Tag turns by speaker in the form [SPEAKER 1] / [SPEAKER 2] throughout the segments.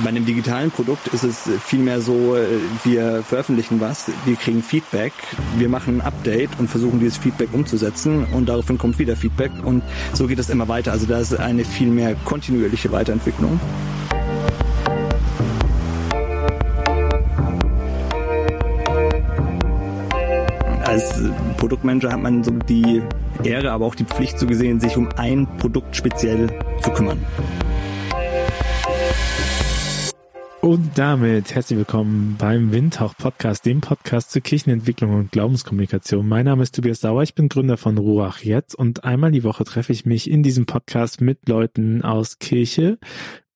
[SPEAKER 1] Bei einem digitalen Produkt ist es vielmehr so, wir veröffentlichen was, wir kriegen Feedback, wir machen ein Update und versuchen dieses Feedback umzusetzen und daraufhin kommt wieder Feedback und so geht es immer weiter. Also da ist eine viel mehr kontinuierliche Weiterentwicklung. Als Produktmanager hat man so die Ehre, aber auch die Pflicht so gesehen, sich um ein Produkt speziell zu kümmern.
[SPEAKER 2] Und damit herzlich willkommen beim Windhauch Podcast, dem Podcast zur Kirchenentwicklung und Glaubenskommunikation. Mein Name ist Tobias Sauer, ich bin Gründer von Ruach Jetzt und einmal die Woche treffe ich mich in diesem Podcast mit Leuten aus Kirche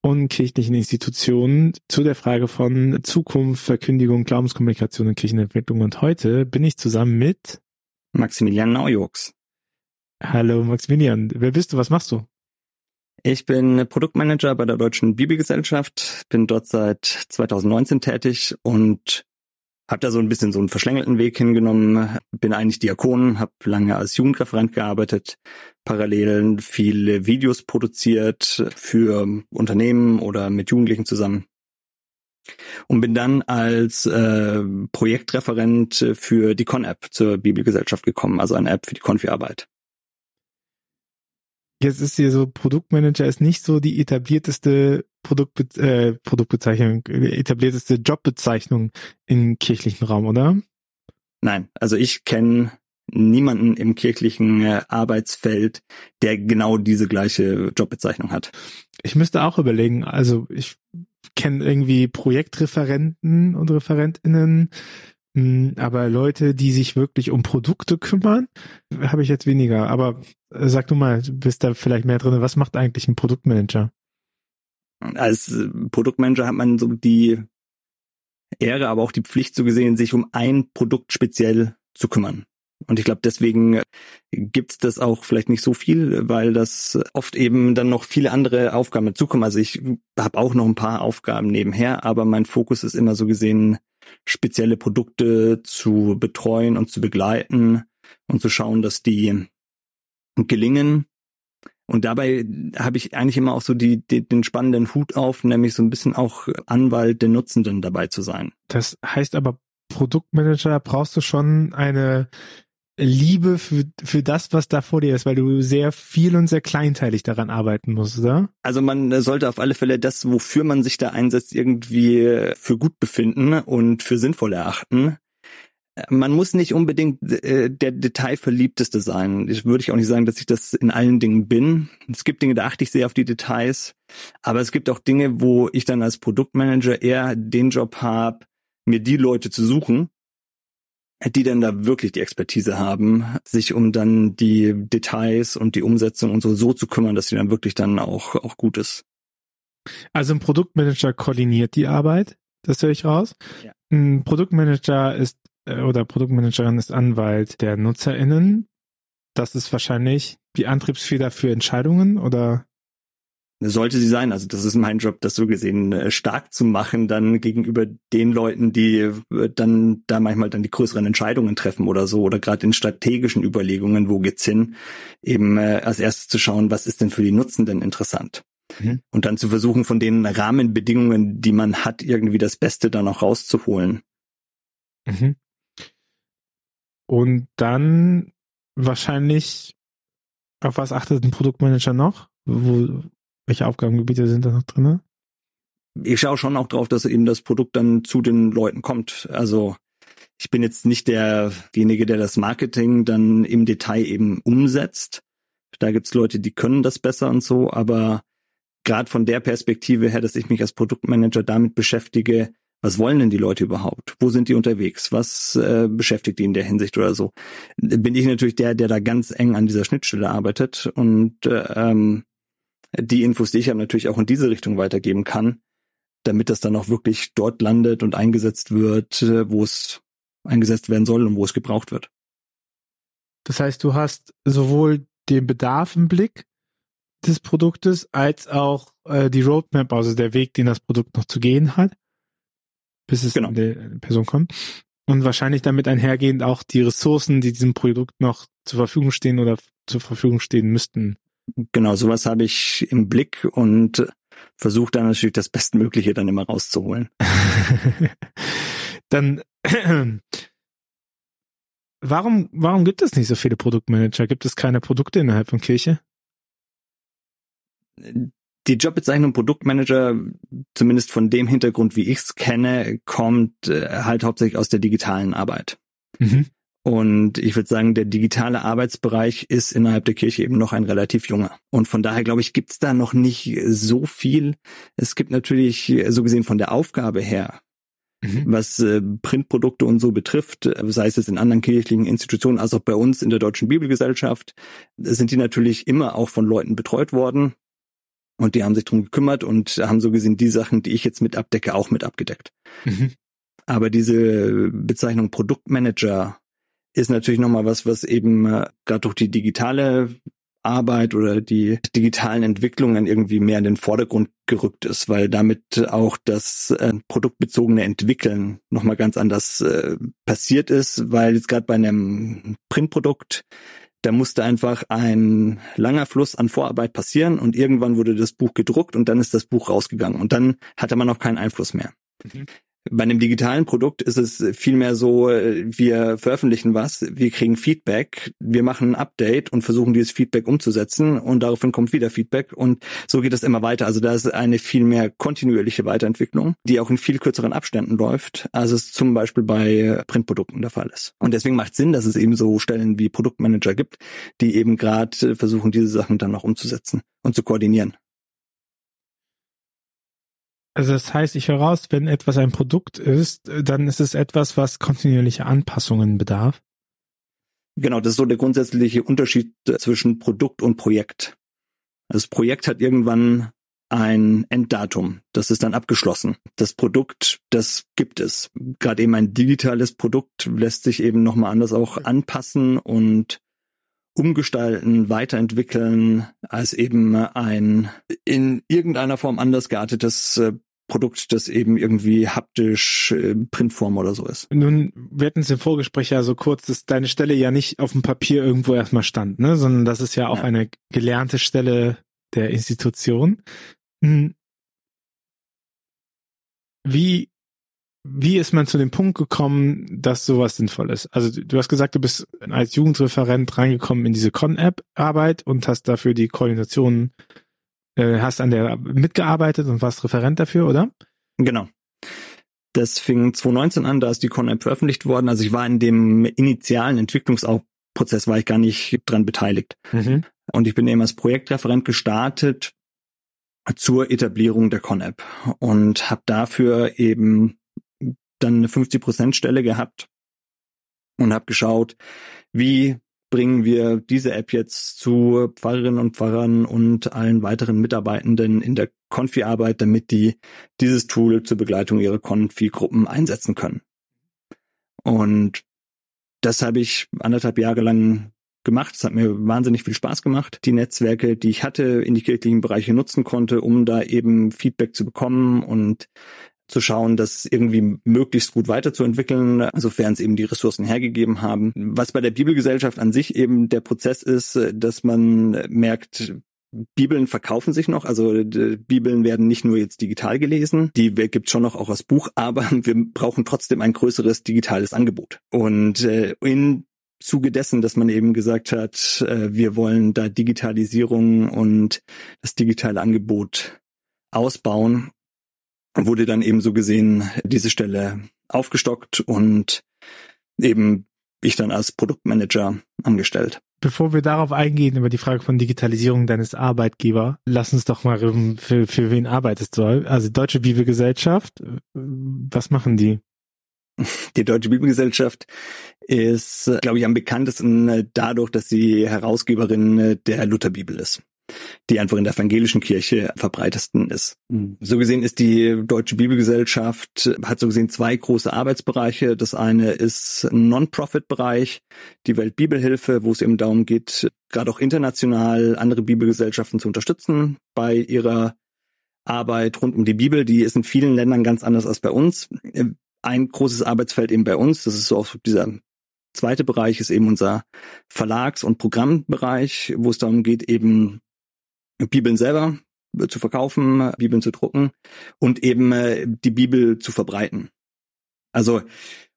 [SPEAKER 2] und kirchlichen Institutionen zu der Frage von Zukunft, Verkündigung, Glaubenskommunikation und Kirchenentwicklung. Und heute bin ich zusammen mit
[SPEAKER 1] Maximilian Naujux.
[SPEAKER 2] Hallo Maximilian, wer bist du, was machst du?
[SPEAKER 1] Ich bin Produktmanager bei der Deutschen Bibelgesellschaft, bin dort seit 2019 tätig und habe da so ein bisschen so einen verschlängelten Weg hingenommen. Bin eigentlich Diakon, habe lange als Jugendreferent gearbeitet, parallel viele Videos produziert für Unternehmen oder mit Jugendlichen zusammen. Und bin dann als äh, Projektreferent für die Con-App zur Bibelgesellschaft gekommen, also eine App für die Konfi-Arbeit.
[SPEAKER 2] Jetzt ist hier so Produktmanager ist nicht so die etablierteste Produktbe äh, Produktbezeichnung, etablierteste Jobbezeichnung im kirchlichen Raum, oder?
[SPEAKER 1] Nein, also ich kenne niemanden im kirchlichen äh, Arbeitsfeld, der genau diese gleiche Jobbezeichnung hat.
[SPEAKER 2] Ich müsste auch überlegen, also ich kenne irgendwie Projektreferenten und Referentinnen, aber Leute, die sich wirklich um Produkte kümmern, habe ich jetzt weniger. Aber äh, sag du mal, du bist da vielleicht mehr drin. Was macht eigentlich ein Produktmanager?
[SPEAKER 1] Als äh, Produktmanager hat man so die Ehre, aber auch die Pflicht so gesehen, sich um ein Produkt speziell zu kümmern. Und ich glaube, deswegen gibt's das auch vielleicht nicht so viel, weil das oft eben dann noch viele andere Aufgaben dazukommen. Also ich habe auch noch ein paar Aufgaben nebenher, aber mein Fokus ist immer so gesehen spezielle Produkte zu betreuen und zu begleiten und zu schauen, dass die gelingen. Und dabei habe ich eigentlich immer auch so die, die, den spannenden Hut auf, nämlich so ein bisschen auch Anwalt der Nutzenden dabei zu sein.
[SPEAKER 2] Das heißt aber, Produktmanager brauchst du schon eine Liebe für, für das, was da vor dir ist, weil du sehr viel und sehr kleinteilig daran arbeiten musst, oder?
[SPEAKER 1] Also man sollte auf alle Fälle das, wofür man sich da einsetzt, irgendwie für gut befinden und für sinnvoll erachten. Man muss nicht unbedingt äh, der Detailverliebteste sein. Ich würde ich auch nicht sagen, dass ich das in allen Dingen bin. Es gibt Dinge, da achte ich sehr auf die Details. Aber es gibt auch Dinge, wo ich dann als Produktmanager eher den Job habe, mir die Leute zu suchen, die denn da wirklich die Expertise haben, sich um dann die Details und die Umsetzung und so so zu kümmern, dass sie dann wirklich dann auch auch gut ist.
[SPEAKER 2] Also ein Produktmanager koordiniert die Arbeit, das höre ich raus. Ja. Ein Produktmanager ist äh, oder Produktmanagerin ist Anwalt der NutzerInnen. Das ist wahrscheinlich die Antriebsfeder für Entscheidungen oder
[SPEAKER 1] sollte sie sein. Also das ist mein Job, das so gesehen äh, stark zu machen, dann gegenüber den Leuten, die äh, dann da manchmal dann die größeren Entscheidungen treffen oder so oder gerade in strategischen Überlegungen, wo geht's hin, eben äh, als erstes zu schauen, was ist denn für die Nutzenden interessant. Mhm. Und dann zu versuchen, von den Rahmenbedingungen, die man hat, irgendwie das Beste dann auch rauszuholen.
[SPEAKER 2] Mhm. Und dann wahrscheinlich, auf was achtet ein Produktmanager noch? Wo, welche Aufgabengebiete sind da noch drin?
[SPEAKER 1] Ich schaue schon auch drauf, dass eben das Produkt dann zu den Leuten kommt. Also ich bin jetzt nicht derjenige, der das Marketing dann im Detail eben umsetzt. Da gibt's Leute, die können das besser und so, aber gerade von der Perspektive her, dass ich mich als Produktmanager damit beschäftige, was wollen denn die Leute überhaupt? Wo sind die unterwegs? Was äh, beschäftigt die in der Hinsicht oder so? Bin ich natürlich der, der da ganz eng an dieser Schnittstelle arbeitet und äh, ähm, die Infos, die ich habe, natürlich auch in diese Richtung weitergeben kann, damit das dann auch wirklich dort landet und eingesetzt wird, äh, wo es eingesetzt werden soll und wo es gebraucht wird.
[SPEAKER 2] Das heißt, du hast sowohl den Bedarf im Blick des Produktes als auch äh, die Roadmap, also der Weg, den das Produkt noch zu gehen hat, bis es genau. an die Person kommt. Und wahrscheinlich damit einhergehend auch die Ressourcen, die diesem Produkt noch zur Verfügung stehen oder zur Verfügung stehen müssten,
[SPEAKER 1] Genau, sowas habe ich im Blick und versuche dann natürlich das Bestmögliche dann immer rauszuholen.
[SPEAKER 2] dann warum, warum gibt es nicht so viele Produktmanager? Gibt es keine Produkte innerhalb von Kirche?
[SPEAKER 1] Die Jobbezeichnung Produktmanager, zumindest von dem Hintergrund, wie ich es kenne, kommt äh, halt hauptsächlich aus der digitalen Arbeit. Mhm. Und ich würde sagen, der digitale Arbeitsbereich ist innerhalb der Kirche eben noch ein relativ junger. Und von daher, glaube ich, gibt es da noch nicht so viel. Es gibt natürlich, so gesehen von der Aufgabe her, mhm. was äh, Printprodukte und so betrifft, sei es jetzt in anderen kirchlichen Institutionen, als auch bei uns in der Deutschen Bibelgesellschaft, sind die natürlich immer auch von Leuten betreut worden. Und die haben sich drum gekümmert und haben so gesehen die Sachen, die ich jetzt mit abdecke, auch mit abgedeckt. Mhm. Aber diese Bezeichnung Produktmanager ist natürlich nochmal was, was eben äh, gerade durch die digitale Arbeit oder die digitalen Entwicklungen irgendwie mehr in den Vordergrund gerückt ist, weil damit auch das äh, produktbezogene Entwickeln nochmal ganz anders äh, passiert ist, weil jetzt gerade bei einem Printprodukt, da musste einfach ein langer Fluss an Vorarbeit passieren und irgendwann wurde das Buch gedruckt und dann ist das Buch rausgegangen und dann hatte man noch keinen Einfluss mehr. Mhm. Bei einem digitalen Produkt ist es vielmehr so, wir veröffentlichen was, wir kriegen Feedback, wir machen ein Update und versuchen dieses Feedback umzusetzen und daraufhin kommt wieder Feedback und so geht es immer weiter. Also da ist eine viel mehr kontinuierliche Weiterentwicklung, die auch in viel kürzeren Abständen läuft, als es zum Beispiel bei Printprodukten der Fall ist. Und deswegen macht Sinn, dass es eben so Stellen wie Produktmanager gibt, die eben gerade versuchen, diese Sachen dann noch umzusetzen und zu koordinieren.
[SPEAKER 2] Also das heißt, ich höre raus, wenn etwas ein Produkt ist, dann ist es etwas, was kontinuierliche Anpassungen bedarf.
[SPEAKER 1] Genau, das ist so der grundsätzliche Unterschied zwischen Produkt und Projekt. Das Projekt hat irgendwann ein Enddatum. Das ist dann abgeschlossen. Das Produkt, das gibt es. Gerade eben ein digitales Produkt lässt sich eben nochmal anders auch anpassen und umgestalten, weiterentwickeln als eben ein in irgendeiner Form anders geartetes äh, Produkt, das eben irgendwie haptisch äh, Printform oder so ist.
[SPEAKER 2] Nun, wir hatten es im Vorgespräch ja so kurz, dass deine Stelle ja nicht auf dem Papier irgendwo erstmal stand, ne, sondern das ist ja auch ja. eine gelernte Stelle der Institution. Hm. Wie, wie ist man zu dem Punkt gekommen, dass sowas sinnvoll ist? Also du hast gesagt, du bist als Jugendreferent reingekommen in diese Con-App-Arbeit und hast dafür die Koordination äh, hast an der mitgearbeitet und warst Referent dafür, oder?
[SPEAKER 1] Genau. Das fing 2019 an, da ist die Con-App veröffentlicht worden. Also ich war in dem initialen Entwicklungsprozess, war ich gar nicht dran beteiligt. Mhm. Und ich bin eben als Projektreferent gestartet zur Etablierung der Con-App und habe dafür eben dann eine 50%-Stelle gehabt und habe geschaut, wie bringen wir diese App jetzt zu Pfarrerinnen und Pfarrern und allen weiteren Mitarbeitenden in der Konfi-Arbeit, damit die dieses Tool zur Begleitung ihrer Konfi-Gruppen einsetzen können. Und das habe ich anderthalb Jahre lang gemacht. Es hat mir wahnsinnig viel Spaß gemacht, die Netzwerke, die ich hatte, in die kirchlichen Bereiche nutzen konnte, um da eben Feedback zu bekommen und zu schauen, das irgendwie möglichst gut weiterzuentwickeln, sofern es eben die Ressourcen hergegeben haben. Was bei der Bibelgesellschaft an sich eben der Prozess ist, dass man merkt, Bibeln verkaufen sich noch, also Bibeln werden nicht nur jetzt digital gelesen, die gibt schon noch auch als Buch, aber wir brauchen trotzdem ein größeres digitales Angebot. Und äh, in Zuge dessen, dass man eben gesagt hat, äh, wir wollen da Digitalisierung und das digitale Angebot ausbauen wurde dann eben so gesehen diese Stelle aufgestockt und eben ich dann als Produktmanager angestellt.
[SPEAKER 2] Bevor wir darauf eingehen, über die Frage von Digitalisierung deines Arbeitgeber, lass uns doch mal für, für wen arbeitest du? Also Deutsche Bibelgesellschaft, was machen die?
[SPEAKER 1] Die Deutsche Bibelgesellschaft ist, glaube ich, am bekanntesten dadurch, dass sie Herausgeberin der Lutherbibel ist die einfach in der evangelischen Kirche verbreitetsten ist. Mhm. So gesehen ist die Deutsche Bibelgesellschaft, hat so gesehen zwei große Arbeitsbereiche. Das eine ist ein Non-Profit-Bereich, die Weltbibelhilfe, wo es eben darum geht, gerade auch international andere Bibelgesellschaften zu unterstützen bei ihrer Arbeit rund um die Bibel. Die ist in vielen Ländern ganz anders als bei uns. Ein großes Arbeitsfeld eben bei uns, das ist so auch dieser zweite Bereich, ist eben unser Verlags- und Programmbereich, wo es darum geht, eben Bibeln selber zu verkaufen, Bibeln zu drucken und eben äh, die Bibel zu verbreiten. Also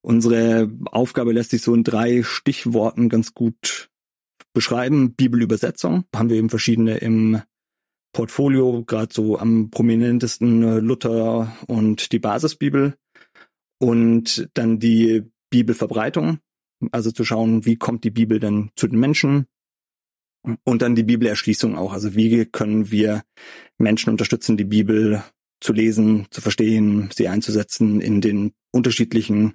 [SPEAKER 1] unsere Aufgabe lässt sich so in drei Stichworten ganz gut beschreiben. Bibelübersetzung haben wir eben verschiedene im Portfolio, gerade so am prominentesten äh, Luther und die Basisbibel. Und dann die Bibelverbreitung, also zu schauen, wie kommt die Bibel denn zu den Menschen? Und dann die Bibelerschließung auch. Also wie können wir Menschen unterstützen, die Bibel zu lesen, zu verstehen, sie einzusetzen in den unterschiedlichen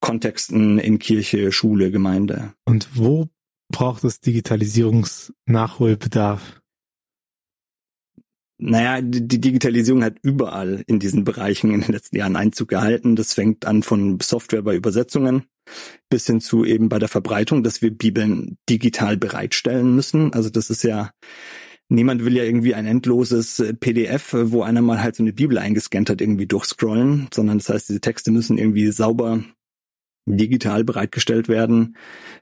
[SPEAKER 1] Kontexten in Kirche, Schule, Gemeinde.
[SPEAKER 2] Und wo braucht es Digitalisierungsnachholbedarf?
[SPEAKER 1] Naja, die Digitalisierung hat überall in diesen Bereichen in den letzten Jahren Einzug gehalten. Das fängt an von Software bei Übersetzungen bis hin zu eben bei der Verbreitung, dass wir Bibeln digital bereitstellen müssen. Also das ist ja, niemand will ja irgendwie ein endloses PDF, wo einer mal halt so eine Bibel eingescannt hat, irgendwie durchscrollen, sondern das heißt, diese Texte müssen irgendwie sauber digital bereitgestellt werden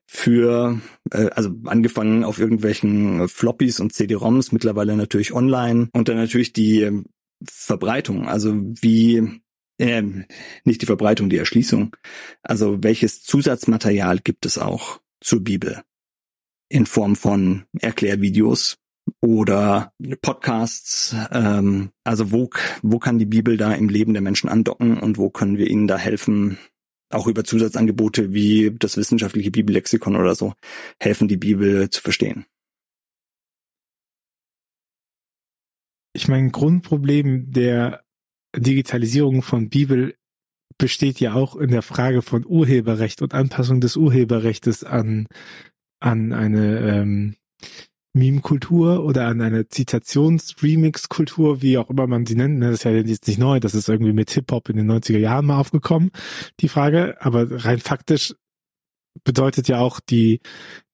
[SPEAKER 1] für, äh, also angefangen auf irgendwelchen Floppies und CD-ROMs, mittlerweile natürlich online und dann natürlich die ähm, Verbreitung, also wie äh, nicht die Verbreitung, die Erschließung. Also welches Zusatzmaterial gibt es auch zur Bibel in Form von Erklärvideos oder Podcasts. Ähm, also wo, wo kann die Bibel da im Leben der Menschen andocken und wo können wir ihnen da helfen, auch über Zusatzangebote wie das wissenschaftliche Bibellexikon oder so helfen, die Bibel zu verstehen.
[SPEAKER 2] Ich meine, Grundproblem der Digitalisierung von Bibel besteht ja auch in der Frage von Urheberrecht und Anpassung des Urheberrechtes an, an eine ähm, Meme-Kultur oder an eine Zitations-Remix-Kultur, wie auch immer man sie nennt. Das ist ja jetzt nicht neu, das ist irgendwie mit Hip-Hop in den 90er Jahren mal aufgekommen, die Frage. Aber rein faktisch bedeutet ja auch die,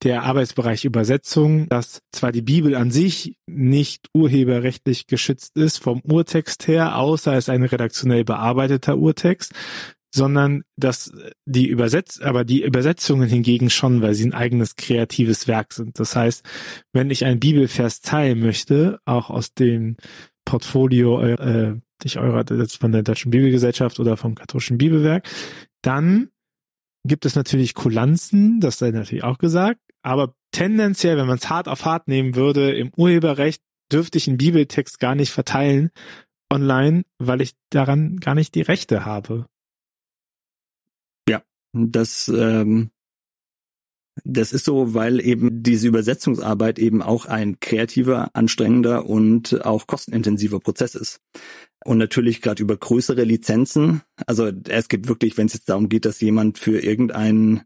[SPEAKER 2] der Arbeitsbereich Übersetzung, dass zwar die Bibel an sich nicht urheberrechtlich geschützt ist vom Urtext her, außer es ein redaktionell bearbeiteter Urtext, sondern dass die Übersetz, aber die Übersetzungen hingegen schon, weil sie ein eigenes kreatives Werk sind. Das heißt, wenn ich ein Bibelvers teilen möchte, auch aus dem Portfolio äh, nicht eurer von der Deutschen Bibelgesellschaft oder vom katholischen Bibelwerk, dann gibt es natürlich Kulanzen, das sei natürlich auch gesagt, aber tendenziell, wenn man es hart auf hart nehmen würde, im Urheberrecht dürfte ich einen Bibeltext gar nicht verteilen online, weil ich daran gar nicht die Rechte habe.
[SPEAKER 1] Das, ähm, das ist so, weil eben diese Übersetzungsarbeit eben auch ein kreativer, anstrengender und auch kostenintensiver Prozess ist. Und natürlich gerade über größere Lizenzen. Also es gibt wirklich, wenn es jetzt darum geht, dass jemand für irgendeinen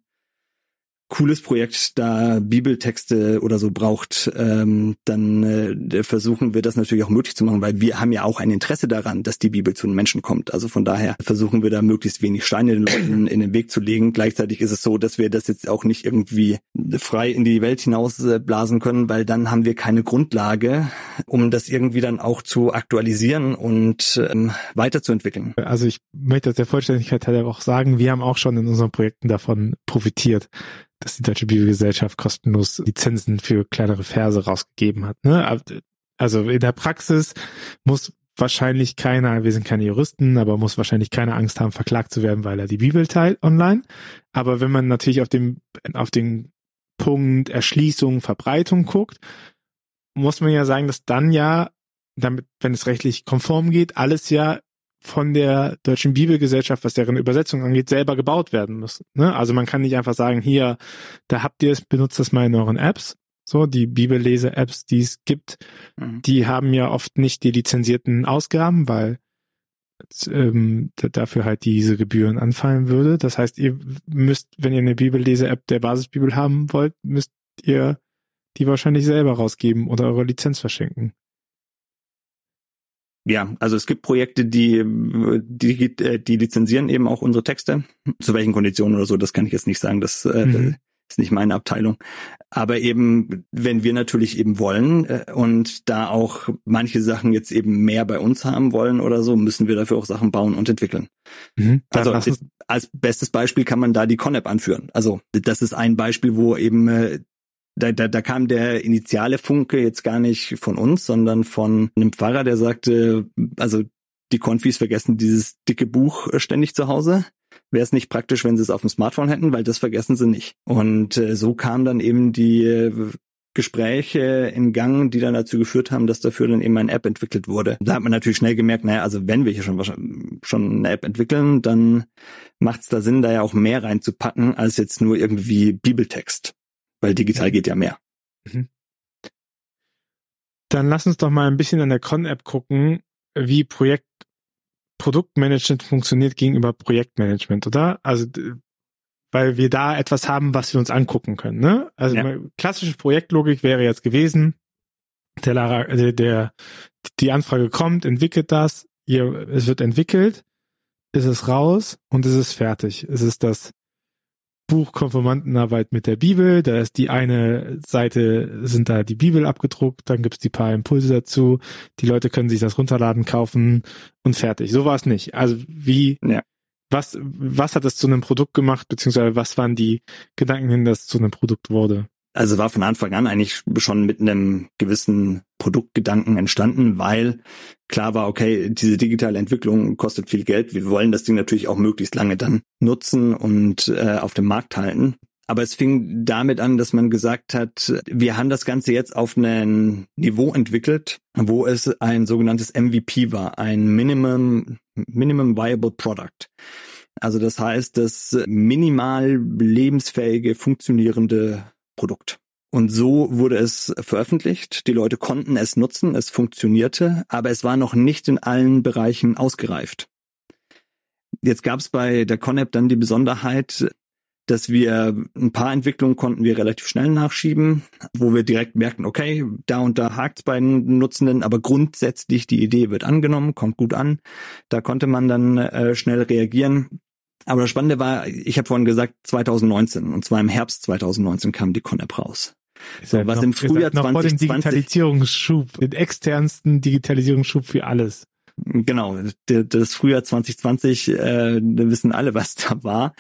[SPEAKER 1] cooles Projekt da Bibeltexte oder so braucht, ähm, dann äh, versuchen wir das natürlich auch möglich zu machen, weil wir haben ja auch ein Interesse daran, dass die Bibel zu den Menschen kommt. Also von daher versuchen wir da möglichst wenig Steine den Leuten in den Weg zu legen. Gleichzeitig ist es so, dass wir das jetzt auch nicht irgendwie frei in die Welt hinaus äh, können, weil dann haben wir keine Grundlage, um das irgendwie dann auch zu aktualisieren und ähm, weiterzuentwickeln.
[SPEAKER 2] Also ich möchte aus der Vollständigkeit halt auch sagen, wir haben auch schon in unseren Projekten davon profitiert dass die Deutsche Bibelgesellschaft kostenlos Lizenzen für kleinere Verse rausgegeben hat. Ne? Also in der Praxis muss wahrscheinlich keiner, wir sind keine Juristen, aber muss wahrscheinlich keine Angst haben, verklagt zu werden, weil er die Bibel teilt online. Aber wenn man natürlich auf dem, auf den Punkt Erschließung, Verbreitung guckt, muss man ja sagen, dass dann ja, damit, wenn es rechtlich konform geht, alles ja von der Deutschen Bibelgesellschaft, was deren Übersetzung angeht, selber gebaut werden müssen. Ne? Also man kann nicht einfach sagen, hier, da habt ihr es, benutzt das mal in euren Apps. So, die Bibellese-Apps, die es gibt, mhm. die haben ja oft nicht die lizenzierten Ausgaben, weil ähm, dafür halt diese Gebühren anfallen würde. Das heißt, ihr müsst, wenn ihr eine Bibellese-App der Basisbibel haben wollt, müsst ihr die wahrscheinlich selber rausgeben oder eure Lizenz verschenken.
[SPEAKER 1] Ja, also es gibt Projekte, die, die, die lizenzieren eben auch unsere Texte. Zu welchen Konditionen oder so, das kann ich jetzt nicht sagen. Das äh, mhm. ist nicht meine Abteilung. Aber eben, wenn wir natürlich eben wollen äh, und da auch manche Sachen jetzt eben mehr bei uns haben wollen oder so, müssen wir dafür auch Sachen bauen und entwickeln. Mhm. Also als bestes Beispiel kann man da die Conep anführen. Also das ist ein Beispiel, wo eben äh, da, da, da kam der initiale Funke jetzt gar nicht von uns, sondern von einem Pfarrer, der sagte, also die Konfis vergessen dieses dicke Buch äh, ständig zu Hause. Wäre es nicht praktisch, wenn sie es auf dem Smartphone hätten, weil das vergessen sie nicht. Und äh, so kam dann eben die äh, Gespräche in Gang, die dann dazu geführt haben, dass dafür dann eben eine App entwickelt wurde. Da hat man natürlich schnell gemerkt, naja, also wenn wir hier schon, schon eine App entwickeln, dann macht es da Sinn, da ja auch mehr reinzupacken, als jetzt nur irgendwie Bibeltext. Weil digital geht ja mehr. Mhm.
[SPEAKER 2] Dann lass uns doch mal ein bisschen an der Con-App gucken, wie Projekt Produktmanagement funktioniert gegenüber Projektmanagement, oder? Also weil wir da etwas haben, was wir uns angucken können. Ne? Also ja. klassische Projektlogik wäre jetzt gewesen, der, der, der die Anfrage kommt, entwickelt das, ihr, es wird entwickelt, ist es raus und es ist fertig. Es ist das Buch Konformantenarbeit mit der Bibel. Da ist die eine Seite, sind da die Bibel abgedruckt, dann gibt's die paar Impulse dazu. Die Leute können sich das runterladen, kaufen und fertig. So war es nicht. Also wie, ja. was, was hat es zu einem Produkt gemacht, beziehungsweise was waren die Gedanken hin, dass es zu einem Produkt wurde?
[SPEAKER 1] Also war von Anfang an eigentlich schon mit einem gewissen Produktgedanken entstanden, weil klar war, okay, diese digitale Entwicklung kostet viel Geld. Wir wollen das Ding natürlich auch möglichst lange dann nutzen und äh, auf dem Markt halten. Aber es fing damit an, dass man gesagt hat, wir haben das Ganze jetzt auf ein Niveau entwickelt, wo es ein sogenanntes MVP war, ein Minimum, Minimum Viable Product. Also das heißt, das minimal lebensfähige, funktionierende Produkt. Und so wurde es veröffentlicht. Die Leute konnten es nutzen, es funktionierte, aber es war noch nicht in allen Bereichen ausgereift. Jetzt gab es bei der Conep dann die Besonderheit, dass wir ein paar Entwicklungen konnten wir relativ schnell nachschieben, wo wir direkt merkten, okay, da und da hakt bei den Nutzenden, aber grundsätzlich die Idee wird angenommen, kommt gut an. Da konnte man dann äh, schnell reagieren. Aber das Spannende war, ich habe vorhin gesagt 2019 und zwar im Herbst 2019 kam die Conep raus.
[SPEAKER 2] So, was noch, im Frühjahr 2020 vor dem Digitalisierungsschub, den externsten Digitalisierungsschub für alles.
[SPEAKER 1] Genau, das Frühjahr 2020, äh, wissen alle, was da war.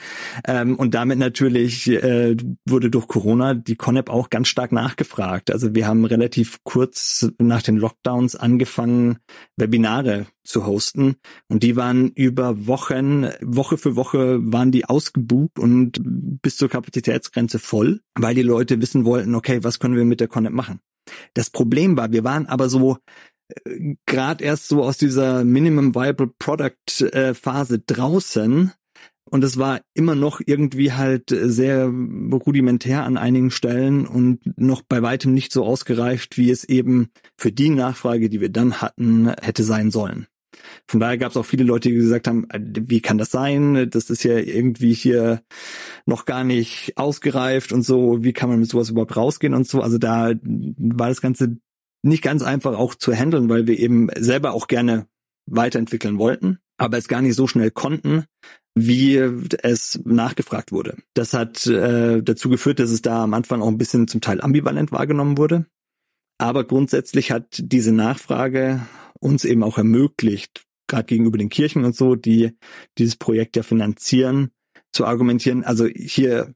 [SPEAKER 1] Ähm, und damit natürlich äh, wurde durch Corona die Conep auch ganz stark nachgefragt. Also wir haben relativ kurz nach den Lockdowns angefangen, Webinare zu hosten. Und die waren über Wochen, Woche für Woche waren die ausgebucht und bis zur Kapazitätsgrenze voll, weil die Leute wissen wollten, okay, was können wir mit der Conep machen? Das Problem war, wir waren aber so gerade erst so aus dieser Minimum Viable Product äh, Phase draußen und es war immer noch irgendwie halt sehr rudimentär an einigen Stellen und noch bei weitem nicht so ausgereift, wie es eben für die Nachfrage, die wir dann hatten, hätte sein sollen. Von daher gab es auch viele Leute, die gesagt haben, äh, wie kann das sein? Das ist ja irgendwie hier noch gar nicht ausgereift und so. Wie kann man mit sowas überhaupt rausgehen und so? Also da war das Ganze nicht ganz einfach auch zu handeln, weil wir eben selber auch gerne weiterentwickeln wollten, aber es gar nicht so schnell konnten, wie es nachgefragt wurde. Das hat äh, dazu geführt, dass es da am Anfang auch ein bisschen zum Teil ambivalent wahrgenommen wurde. Aber grundsätzlich hat diese Nachfrage uns eben auch ermöglicht, gerade gegenüber den Kirchen und so, die dieses Projekt ja finanzieren, zu argumentieren, also hier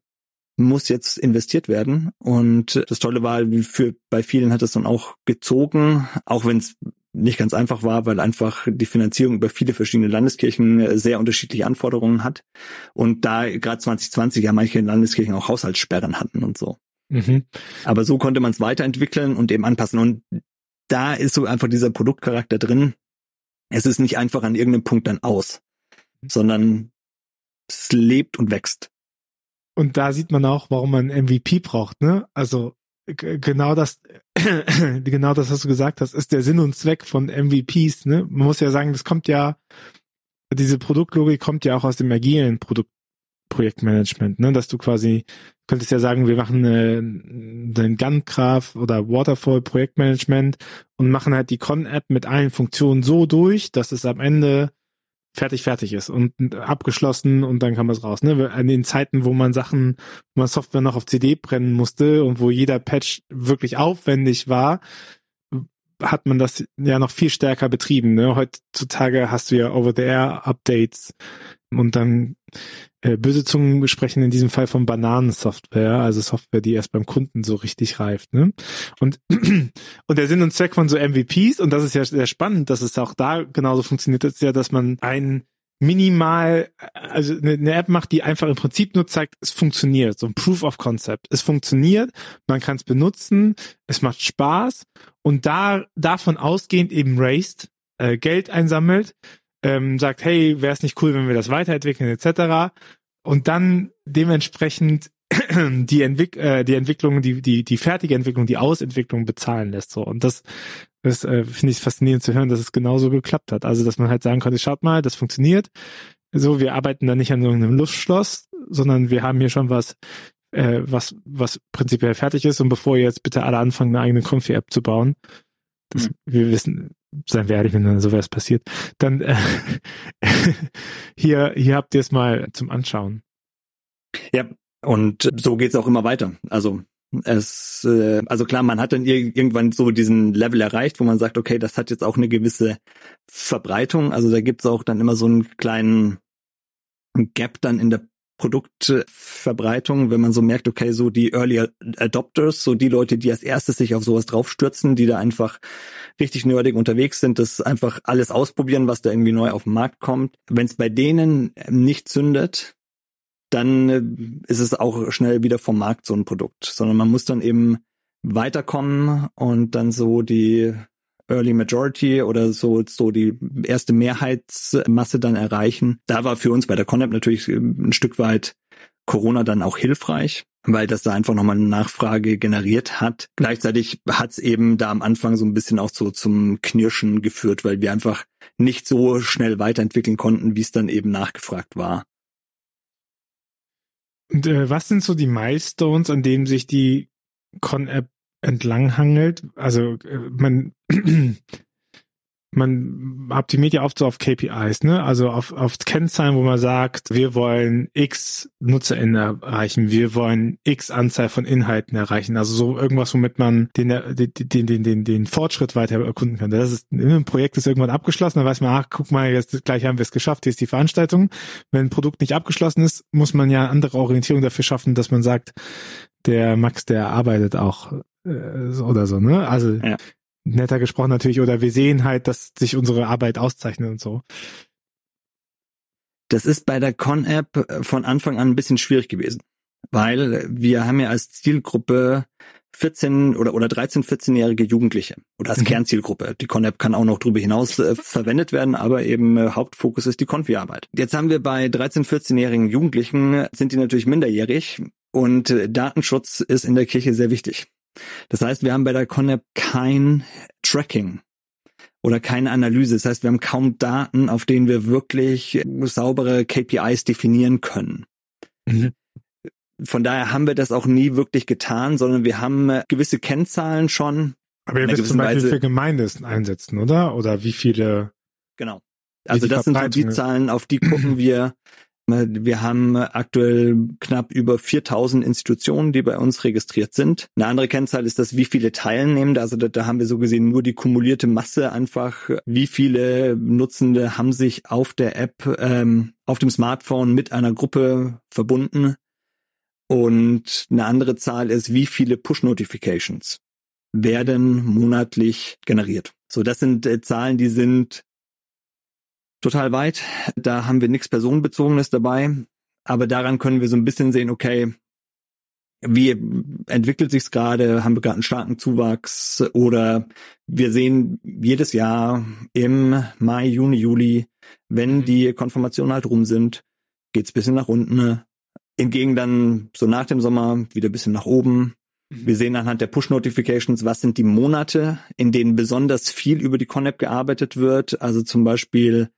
[SPEAKER 1] muss jetzt investiert werden. Und das Tolle war, für bei vielen hat es dann auch gezogen, auch wenn es nicht ganz einfach war, weil einfach die Finanzierung über viele verschiedene Landeskirchen sehr unterschiedliche Anforderungen hat. Und da gerade 2020 ja manche Landeskirchen auch Haushaltssperren hatten und so. Mhm. Aber so konnte man es weiterentwickeln und eben anpassen. Und da ist so einfach dieser Produktcharakter drin. Es ist nicht einfach an irgendeinem Punkt dann aus, sondern es lebt und wächst.
[SPEAKER 2] Und da sieht man auch, warum man MVP braucht, ne? Also genau das, genau das, was du gesagt hast, ist der Sinn und Zweck von MVPs, ne? Man muss ja sagen, das kommt ja, diese Produktlogik kommt ja auch aus dem agilen Produkt, Projektmanagement, ne? Dass du quasi, könntest ja sagen, wir machen äh, den Gungraph oder Waterfall Projektmanagement und machen halt die Con-App mit allen Funktionen so durch, dass es am Ende fertig, fertig ist und abgeschlossen und dann kam es raus. Ne? An den Zeiten, wo man Sachen, wo man Software noch auf CD brennen musste und wo jeder Patch wirklich aufwendig war, hat man das ja noch viel stärker betrieben. Ne? Heutzutage hast du ja Over-the-Air-Updates und dann äh, böse Zungen sprechen in diesem Fall von Bananensoftware, also Software, die erst beim Kunden so richtig reift. Ne? Und, und der Sinn und Zweck von so MVPs, und das ist ja sehr spannend, dass es auch da genauso funktioniert, ist ja, dass man ein minimal, also eine, eine App macht, die einfach im Prinzip nur zeigt, es funktioniert, so ein Proof of Concept. Es funktioniert, man kann es benutzen, es macht Spaß und da davon ausgehend eben raised, äh, Geld einsammelt, ähm, sagt, hey, wäre es nicht cool, wenn wir das weiterentwickeln, etc. Und dann dementsprechend die, Entwick äh, die Entwicklung, die, die, die fertige Entwicklung, die Ausentwicklung bezahlen lässt. So. Und das, das äh, finde ich faszinierend zu hören, dass es genauso geklappt hat. Also, dass man halt sagen konnte, schaut mal, das funktioniert. So, wir arbeiten da nicht an irgendeinem Luftschloss, sondern wir haben hier schon was, äh, was, was prinzipiell fertig ist. Und bevor ihr jetzt bitte alle anfangen, eine eigene Confi-App zu bauen, das, mhm. wir wissen, seien wir ehrlich, wenn dann sowas passiert, dann äh, hier, hier habt ihr es mal zum Anschauen.
[SPEAKER 1] Ja, und so geht's auch immer weiter. Also es, äh, also klar, man hat dann irgendwann so diesen Level erreicht, wo man sagt, okay, das hat jetzt auch eine gewisse Verbreitung. Also da gibt's auch dann immer so einen kleinen Gap dann in der Produktverbreitung, wenn man so merkt, okay, so die Early Adopters, so die Leute, die als erstes sich auf sowas draufstürzen, die da einfach richtig nerdig unterwegs sind, das einfach alles ausprobieren, was da irgendwie neu auf den Markt kommt. Wenn es bei denen nicht zündet, dann äh, ist es auch schnell wieder vom Markt so ein Produkt, sondern man muss dann eben weiterkommen und dann so die Early Majority oder so, so die erste Mehrheitsmasse dann erreichen. Da war für uns bei der Conep natürlich ein Stück weit Corona dann auch hilfreich, weil das da einfach nochmal eine Nachfrage generiert hat. Gleichzeitig hat es eben da am Anfang so ein bisschen auch so zum Knirschen geführt, weil wir einfach nicht so schnell weiterentwickeln konnten, wie es dann eben nachgefragt war.
[SPEAKER 2] Und äh, was sind so die Milestones, an denen sich die Con-App entlanghangelt. Also äh, man man optimiert ja oft so auf KPIs, ne? Also auf, auf Kennzahlen, wo man sagt, wir wollen X NutzerInnen erreichen, wir wollen X Anzahl von Inhalten erreichen. Also so irgendwas, womit man den, den, den, den, den, Fortschritt weiter erkunden kann. Das ist, ein Projekt ist irgendwann abgeschlossen, dann weiß man, ach, guck mal, jetzt gleich haben wir es geschafft, hier ist die Veranstaltung. Wenn ein Produkt nicht abgeschlossen ist, muss man ja andere Orientierung dafür schaffen, dass man sagt, der Max, der arbeitet auch äh, oder so, ne? Also ja. Netter gesprochen natürlich, oder wir sehen halt, dass sich unsere Arbeit auszeichnet und so.
[SPEAKER 1] Das ist bei der Con-App äh, von Anfang an ein bisschen schwierig gewesen, weil wir haben ja als Zielgruppe 14 oder, oder 13, 14-jährige Jugendliche oder als mhm. Kernzielgruppe. Die Con-App kann auch noch darüber hinaus äh, verwendet werden, aber eben äh, Hauptfokus ist die Konfi-Arbeit. Jetzt haben wir bei 13, 14-jährigen Jugendlichen, sind die natürlich minderjährig und äh, Datenschutz ist in der Kirche sehr wichtig. Das heißt, wir haben bei der Conep kein Tracking oder keine Analyse. Das heißt, wir haben kaum Daten, auf denen wir wirklich saubere KPIs definieren können. Mhm. Von daher haben wir das auch nie wirklich getan, sondern wir haben äh, gewisse Kennzahlen schon.
[SPEAKER 2] Aber ihr wisst zum Beispiel, wie viele Gemeinden einsetzen, oder? Oder wie viele?
[SPEAKER 1] Genau. Also das sind so die Zahlen, auf die gucken wir. Wir haben aktuell knapp über 4000 Institutionen, die bei uns registriert sind. Eine andere Kennzahl ist das, wie viele Teilnehmende. Also da, da haben wir so gesehen nur die kumulierte Masse einfach. Wie viele Nutzende haben sich auf der App, ähm, auf dem Smartphone mit einer Gruppe verbunden. Und eine andere Zahl ist, wie viele Push-Notifications werden monatlich generiert. So, das sind äh, Zahlen, die sind total weit. Da haben wir nichts Personenbezogenes dabei. Aber daran können wir so ein bisschen sehen, okay, wie entwickelt sich's gerade? Haben wir gerade einen starken Zuwachs? Oder wir sehen jedes Jahr im Mai, Juni, Juli, wenn mhm. die Konfirmationen halt rum sind, geht's bisschen nach unten. Hingegen dann so nach dem Sommer wieder bisschen nach oben. Mhm. Wir sehen anhand der Push-Notifications, was sind die Monate, in denen besonders viel über die Connect gearbeitet wird. Also zum Beispiel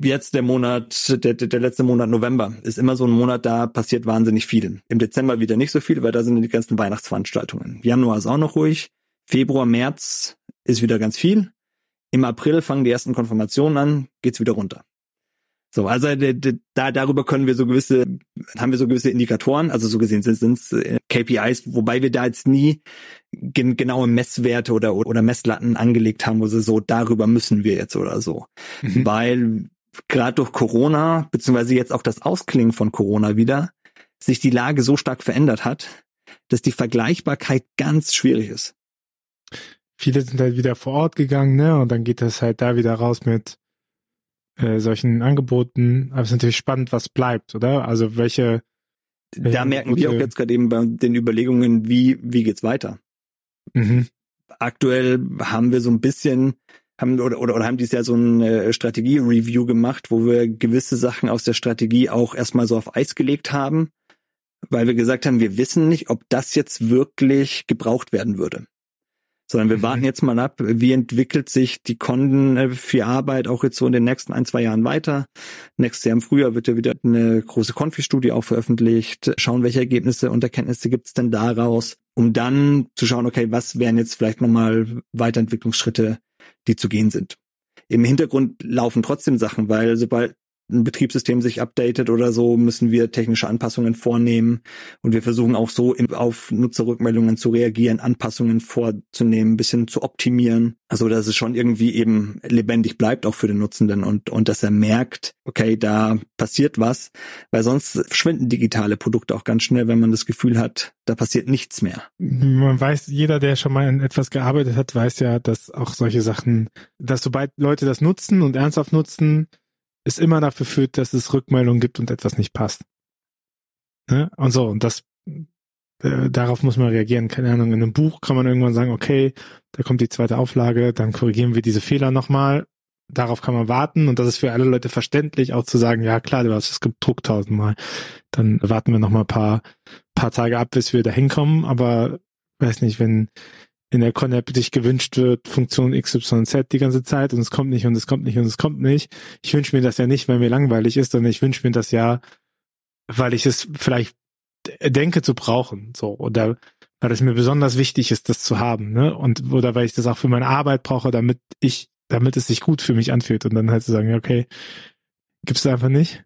[SPEAKER 1] jetzt der Monat, der, der letzte Monat November ist immer so ein Monat, da passiert wahnsinnig viel. Im Dezember wieder nicht so viel, weil da sind die ganzen Weihnachtsveranstaltungen. Januar ist auch noch ruhig. Februar, März ist wieder ganz viel. Im April fangen die ersten Konfirmationen an, geht's wieder runter. So, also da darüber können wir so gewisse, haben wir so gewisse Indikatoren, also so gesehen sind es äh, KPIs, wobei wir da jetzt nie gen genaue Messwerte oder oder Messlatten angelegt haben, wo sie so darüber müssen wir jetzt oder so, mhm. weil gerade durch Corona, beziehungsweise jetzt auch das Ausklingen von Corona wieder, sich die Lage so stark verändert hat, dass die Vergleichbarkeit ganz schwierig ist.
[SPEAKER 2] Viele sind halt wieder vor Ort gegangen, ne? Und dann geht das halt da wieder raus mit äh, solchen Angeboten. Aber es ist natürlich spannend, was bleibt, oder? Also welche.
[SPEAKER 1] welche da merken wir auch jetzt gerade eben bei den Überlegungen, wie, wie geht's weiter? Mhm. Aktuell haben wir so ein bisschen haben oder, oder, oder haben dieses Jahr so eine Strategie-Review gemacht, wo wir gewisse Sachen aus der Strategie auch erstmal so auf Eis gelegt haben, weil wir gesagt haben, wir wissen nicht, ob das jetzt wirklich gebraucht werden würde sondern wir warten mhm. jetzt mal ab, wie entwickelt sich die Konten äh, für Arbeit auch jetzt so in den nächsten ein, zwei Jahren weiter. Nächstes Jahr im Frühjahr wird ja wieder eine große Konfi-Studie auch veröffentlicht. Schauen, welche Ergebnisse und Erkenntnisse gibt es denn daraus, um dann zu schauen, okay, was wären jetzt vielleicht nochmal Weiterentwicklungsschritte, die zu gehen sind. Im Hintergrund laufen trotzdem Sachen, weil sobald ein Betriebssystem sich updatet oder so, müssen wir technische Anpassungen vornehmen. Und wir versuchen auch so auf Nutzerrückmeldungen zu reagieren, Anpassungen vorzunehmen, ein bisschen zu optimieren. Also, dass es schon irgendwie eben lebendig bleibt, auch für den Nutzenden und, und dass er merkt, okay, da passiert was, weil sonst verschwinden digitale Produkte auch ganz schnell, wenn man das Gefühl hat, da passiert nichts mehr.
[SPEAKER 2] Man weiß, jeder, der schon mal in etwas gearbeitet hat, weiß ja, dass auch solche Sachen, dass sobald Leute das nutzen und ernsthaft nutzen, es immer dafür führt, dass es Rückmeldungen gibt und etwas nicht passt. Ne? Und so, und das äh, darauf muss man reagieren. Keine Ahnung, in einem Buch kann man irgendwann sagen, okay, da kommt die zweite Auflage, dann korrigieren wir diese Fehler nochmal. Darauf kann man warten und das ist für alle Leute verständlich, auch zu sagen, ja klar, du hast es gedruckt tausendmal. Dann warten wir noch mal ein paar, paar Tage ab, bis wir da hinkommen. Aber weiß nicht, wenn in der Con-App dich gewünscht wird, Funktion XYZ die ganze Zeit und es kommt nicht und es kommt nicht und es kommt nicht. Ich wünsche mir das ja nicht, weil mir langweilig ist, sondern ich wünsche mir das ja, weil ich es vielleicht denke zu brauchen, so, oder weil es mir besonders wichtig ist, das zu haben, ne, und, oder weil ich das auch für meine Arbeit brauche, damit ich, damit es sich gut für mich anfühlt und dann halt zu sagen, okay, gibt's da einfach nicht.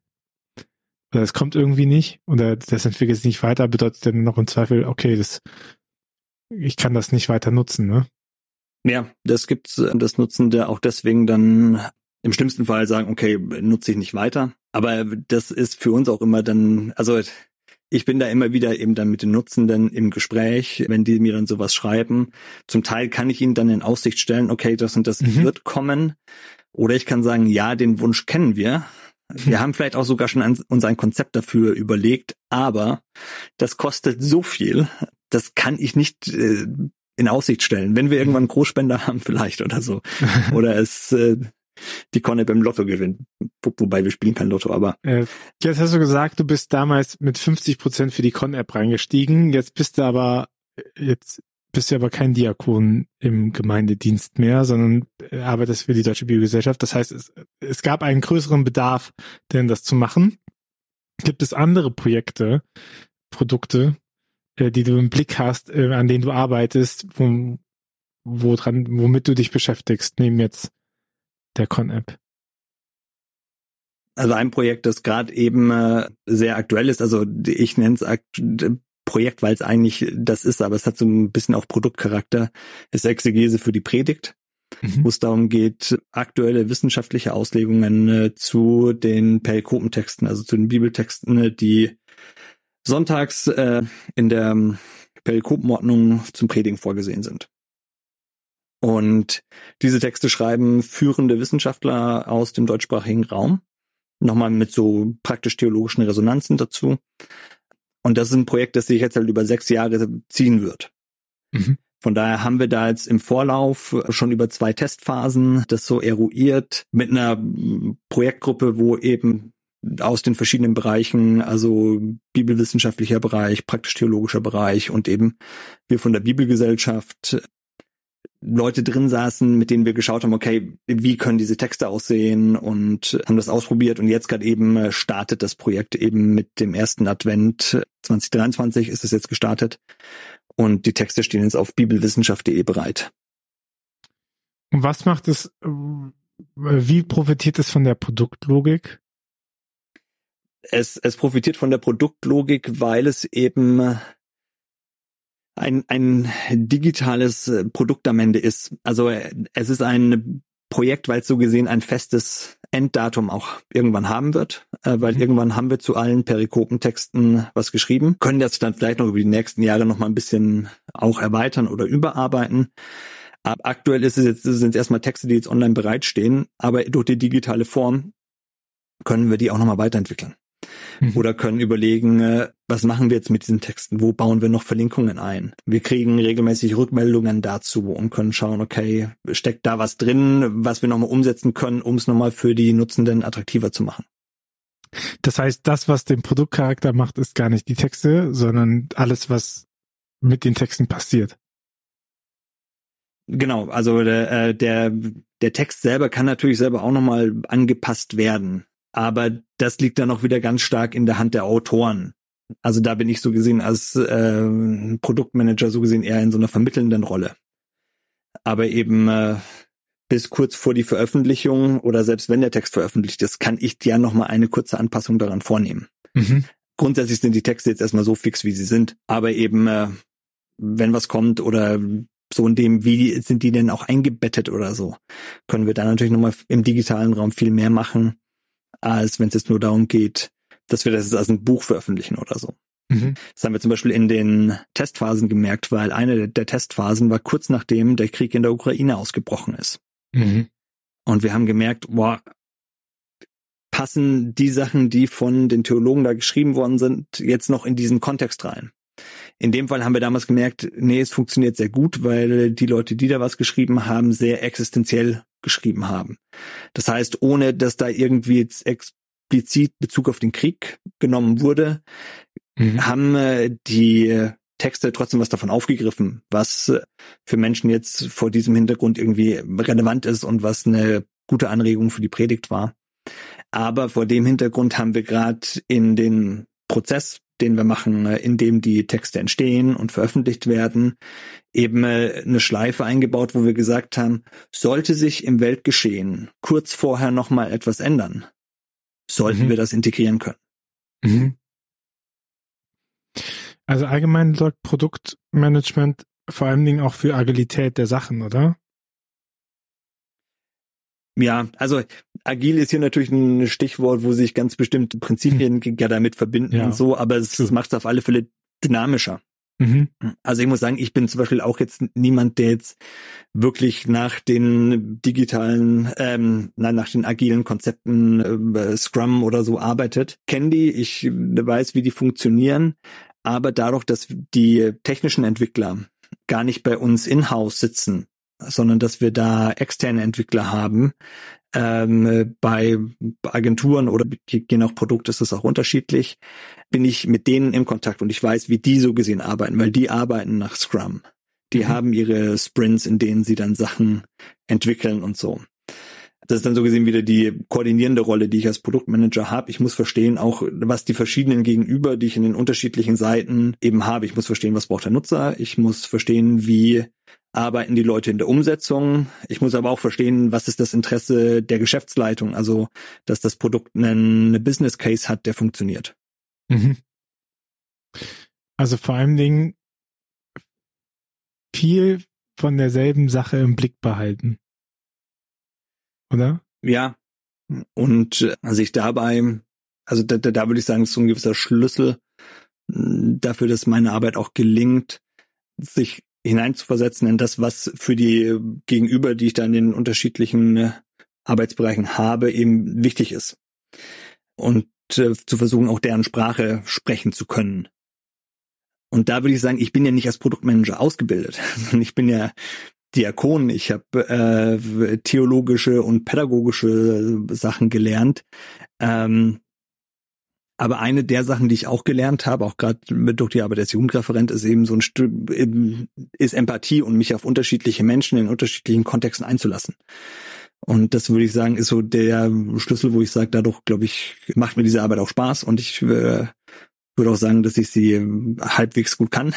[SPEAKER 2] Oder es kommt irgendwie nicht, oder das entwickelt sich nicht weiter, bedeutet dann noch im Zweifel, okay, das ich kann das nicht weiter nutzen, ne?
[SPEAKER 1] Ja, das gibt's, äh, das Nutzende auch deswegen dann im schlimmsten Fall sagen, okay, nutze ich nicht weiter. Aber das ist für uns auch immer dann, also ich bin da immer wieder eben dann mit den Nutzenden im Gespräch, wenn die mir dann sowas schreiben. Zum Teil kann ich ihnen dann in Aussicht stellen, okay, das und das mhm. wird kommen. Oder ich kann sagen, ja, den Wunsch kennen wir. Wir haben vielleicht auch sogar schon uns ein Konzept dafür überlegt, aber das kostet so viel, das kann ich nicht äh, in Aussicht stellen. Wenn wir irgendwann einen Großspender haben, vielleicht oder so. Oder es äh, die Conne beim Lotto gewinnt. Wo, wobei wir spielen kein Lotto, aber.
[SPEAKER 2] Äh, jetzt hast du gesagt, du bist damals mit 50 Prozent für die Con-App reingestiegen. Jetzt bist du aber, jetzt bist du aber kein Diakon im Gemeindedienst mehr, sondern arbeitest für die Deutsche Biogesellschaft. Das heißt, es, es gab einen größeren Bedarf, denn das zu machen. Gibt es andere Projekte, Produkte, äh, die du im Blick hast, äh, an denen du arbeitest, wo, wo dran, womit du dich beschäftigst, neben jetzt der Con-App?
[SPEAKER 1] Also ein Projekt, das gerade eben äh, sehr aktuell ist, also ich nenne es Projekt, weil es eigentlich das ist, aber es hat so ein bisschen auch Produktcharakter, ist Exegese für die Predigt, mhm. wo es darum geht, aktuelle wissenschaftliche Auslegungen äh, zu den Perikopentexten, also zu den Bibeltexten, äh, die sonntags äh, in der ähm, Perikopenordnung zum Predigen vorgesehen sind. Und diese Texte schreiben führende Wissenschaftler aus dem deutschsprachigen Raum, nochmal mit so praktisch-theologischen Resonanzen dazu. Und das ist ein Projekt, das sich jetzt halt über sechs Jahre ziehen wird. Mhm. Von daher haben wir da jetzt im Vorlauf schon über zwei Testphasen das so eruiert mit einer Projektgruppe, wo eben aus den verschiedenen Bereichen, also bibelwissenschaftlicher Bereich, praktisch-theologischer Bereich und eben wir von der Bibelgesellschaft Leute drin saßen, mit denen wir geschaut haben, okay, wie können diese Texte aussehen und haben das ausprobiert und jetzt gerade eben startet das Projekt eben mit dem ersten Advent 2023 ist es jetzt gestartet und die Texte stehen jetzt auf bibelwissenschaft.de bereit.
[SPEAKER 2] Und was macht es, wie profitiert es von der Produktlogik?
[SPEAKER 1] Es, es profitiert von der Produktlogik, weil es eben ein, ein digitales Produkt am Ende ist. Also es ist ein Projekt, weil es so gesehen ein festes Enddatum auch irgendwann haben wird, äh, weil mhm. irgendwann haben wir zu allen Perikopentexten was geschrieben, können das dann vielleicht noch über die nächsten Jahre noch mal ein bisschen auch erweitern oder überarbeiten. Aber aktuell ist es jetzt, sind es erstmal Texte, die jetzt online bereitstehen, aber durch die digitale Form können wir die auch nochmal weiterentwickeln. Mhm. Oder können überlegen, äh, was machen wir jetzt mit diesen Texten? Wo bauen wir noch Verlinkungen ein? Wir kriegen regelmäßig Rückmeldungen dazu und können schauen, okay, steckt da was drin, was wir nochmal umsetzen können, um es nochmal für die Nutzenden attraktiver zu machen.
[SPEAKER 2] Das heißt, das, was den Produktcharakter macht, ist gar nicht die Texte, sondern alles, was mit den Texten passiert.
[SPEAKER 1] Genau, also der, äh, der, der Text selber kann natürlich selber auch nochmal angepasst werden. Aber das liegt dann auch wieder ganz stark in der Hand der Autoren. Also da bin ich so gesehen als äh, Produktmanager so gesehen eher in so einer vermittelnden Rolle. Aber eben äh, bis kurz vor die Veröffentlichung oder selbst wenn der Text veröffentlicht ist, kann ich ja nochmal eine kurze Anpassung daran vornehmen. Mhm. Grundsätzlich sind die Texte jetzt erstmal so fix, wie sie sind, aber eben äh, wenn was kommt oder so in dem, wie sind die denn auch eingebettet oder so, können wir da natürlich nochmal im digitalen Raum viel mehr machen, als wenn es jetzt nur darum geht, dass wir das als ein Buch veröffentlichen oder so. Mhm. Das haben wir zum Beispiel in den Testphasen gemerkt, weil eine der Testphasen war kurz nachdem der Krieg in der Ukraine ausgebrochen ist. Mhm. Und wir haben gemerkt, boah, passen die Sachen, die von den Theologen da geschrieben worden sind, jetzt noch in diesen Kontext rein. In dem Fall haben wir damals gemerkt, nee, es funktioniert sehr gut, weil die Leute, die da was geschrieben haben, sehr existenziell geschrieben haben. Das heißt, ohne dass da irgendwie jetzt explizit Bezug auf den Krieg genommen wurde, mhm. haben äh, die Texte trotzdem was davon aufgegriffen, was für Menschen jetzt vor diesem Hintergrund irgendwie relevant ist und was eine gute Anregung für die Predigt war. Aber vor dem Hintergrund haben wir gerade in den Prozess den wir machen, äh, in dem die Texte entstehen und veröffentlicht werden, eben äh, eine Schleife eingebaut, wo wir gesagt haben, sollte sich im Weltgeschehen kurz vorher nochmal etwas ändern, sollten mhm. wir das integrieren können. Mhm.
[SPEAKER 2] Also allgemein sorgt Produktmanagement vor allen Dingen auch für Agilität der Sachen, oder?
[SPEAKER 1] Ja, also agil ist hier natürlich ein Stichwort, wo sich ganz bestimmte Prinzipien hm. ja damit verbinden ja. und so, aber es, es macht es auf alle Fälle dynamischer. Mhm. Also ich muss sagen, ich bin zum Beispiel auch jetzt niemand, der jetzt wirklich nach den digitalen, ähm, nein, nach den agilen Konzepten äh, Scrum oder so arbeitet. Kenne die, ich weiß, wie die funktionieren, aber dadurch, dass die technischen Entwickler gar nicht bei uns in-house sitzen, sondern dass wir da externe Entwickler haben. Ähm, bei Agenturen oder je nach Produkt ist es auch unterschiedlich. Bin ich mit denen im Kontakt und ich weiß, wie die so gesehen arbeiten, weil die arbeiten nach Scrum. Die mhm. haben ihre Sprints, in denen sie dann Sachen entwickeln und so. Das ist dann so gesehen wieder die koordinierende Rolle, die ich als Produktmanager habe. Ich muss verstehen auch, was die verschiedenen Gegenüber, die ich in den unterschiedlichen Seiten eben habe. Ich muss verstehen, was braucht der Nutzer. Ich muss verstehen, wie arbeiten die Leute in der Umsetzung. Ich muss aber auch verstehen, was ist das Interesse der Geschäftsleitung, also dass das Produkt einen Business Case hat, der funktioniert. Mhm.
[SPEAKER 2] Also vor allen Dingen viel von derselben Sache im Blick behalten. Oder?
[SPEAKER 1] Ja. Und äh, sich dabei, also da, da, da würde ich sagen, ist so ein gewisser Schlüssel dafür, dass meine Arbeit auch gelingt, sich hineinzuversetzen in das, was für die Gegenüber, die ich da in den unterschiedlichen äh, Arbeitsbereichen habe, eben wichtig ist. Und äh, zu versuchen, auch deren Sprache sprechen zu können. Und da würde ich sagen, ich bin ja nicht als Produktmanager ausgebildet, sondern ich bin ja Diakon. Ich habe äh, theologische und pädagogische Sachen gelernt. Ähm, aber eine der Sachen, die ich auch gelernt habe, auch gerade durch die Arbeit als Jugendreferent, ist eben so ein Stück, ist Empathie und mich auf unterschiedliche Menschen in unterschiedlichen Kontexten einzulassen. Und das würde ich sagen, ist so der Schlüssel, wo ich sage, dadurch, glaube ich, macht mir diese Arbeit auch Spaß und ich äh, würde auch sagen, dass ich sie halbwegs gut kann.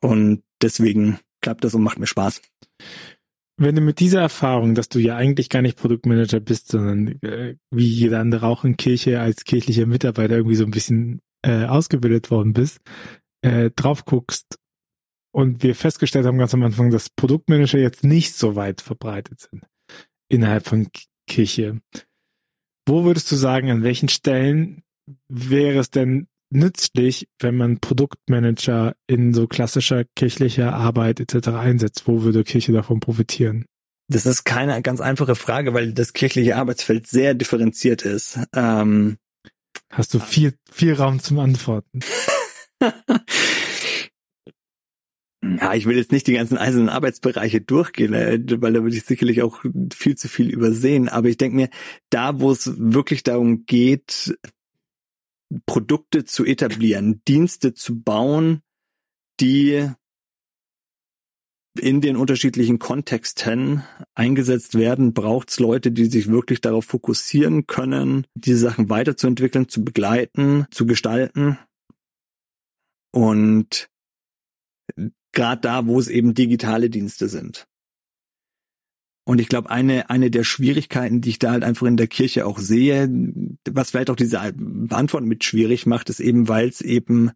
[SPEAKER 1] Und deswegen klappt das und macht mir Spaß.
[SPEAKER 2] Wenn du mit dieser Erfahrung, dass du ja eigentlich gar nicht Produktmanager bist, sondern äh, wie jeder andere auch in Kirche als kirchlicher Mitarbeiter irgendwie so ein bisschen äh, ausgebildet worden bist, äh, drauf guckst und wir festgestellt haben ganz am Anfang, dass Produktmanager jetzt nicht so weit verbreitet sind. innerhalb von Kirche. Wo würdest du sagen, an welchen Stellen wäre es denn nützlich, wenn man Produktmanager in so klassischer kirchlicher Arbeit etc. einsetzt? Wo würde Kirche davon profitieren?
[SPEAKER 1] Das ist keine ganz einfache Frage, weil das kirchliche Arbeitsfeld sehr differenziert ist. Ähm,
[SPEAKER 2] Hast du viel, viel Raum zum Antworten?
[SPEAKER 1] ja, ich will jetzt nicht die ganzen einzelnen Arbeitsbereiche durchgehen, äh, weil da würde ich sicherlich auch viel zu viel übersehen. Aber ich denke mir, da, wo es wirklich darum geht, Produkte zu etablieren, Dienste zu bauen, die in den unterschiedlichen Kontexten eingesetzt werden, braucht es Leute, die sich wirklich darauf fokussieren können, diese Sachen weiterzuentwickeln, zu begleiten, zu gestalten. Und gerade da, wo es eben digitale Dienste sind. Und ich glaube, eine, eine der Schwierigkeiten, die ich da halt einfach in der Kirche auch sehe, was vielleicht auch diese Antwort mit schwierig macht, ist eben, weil es eben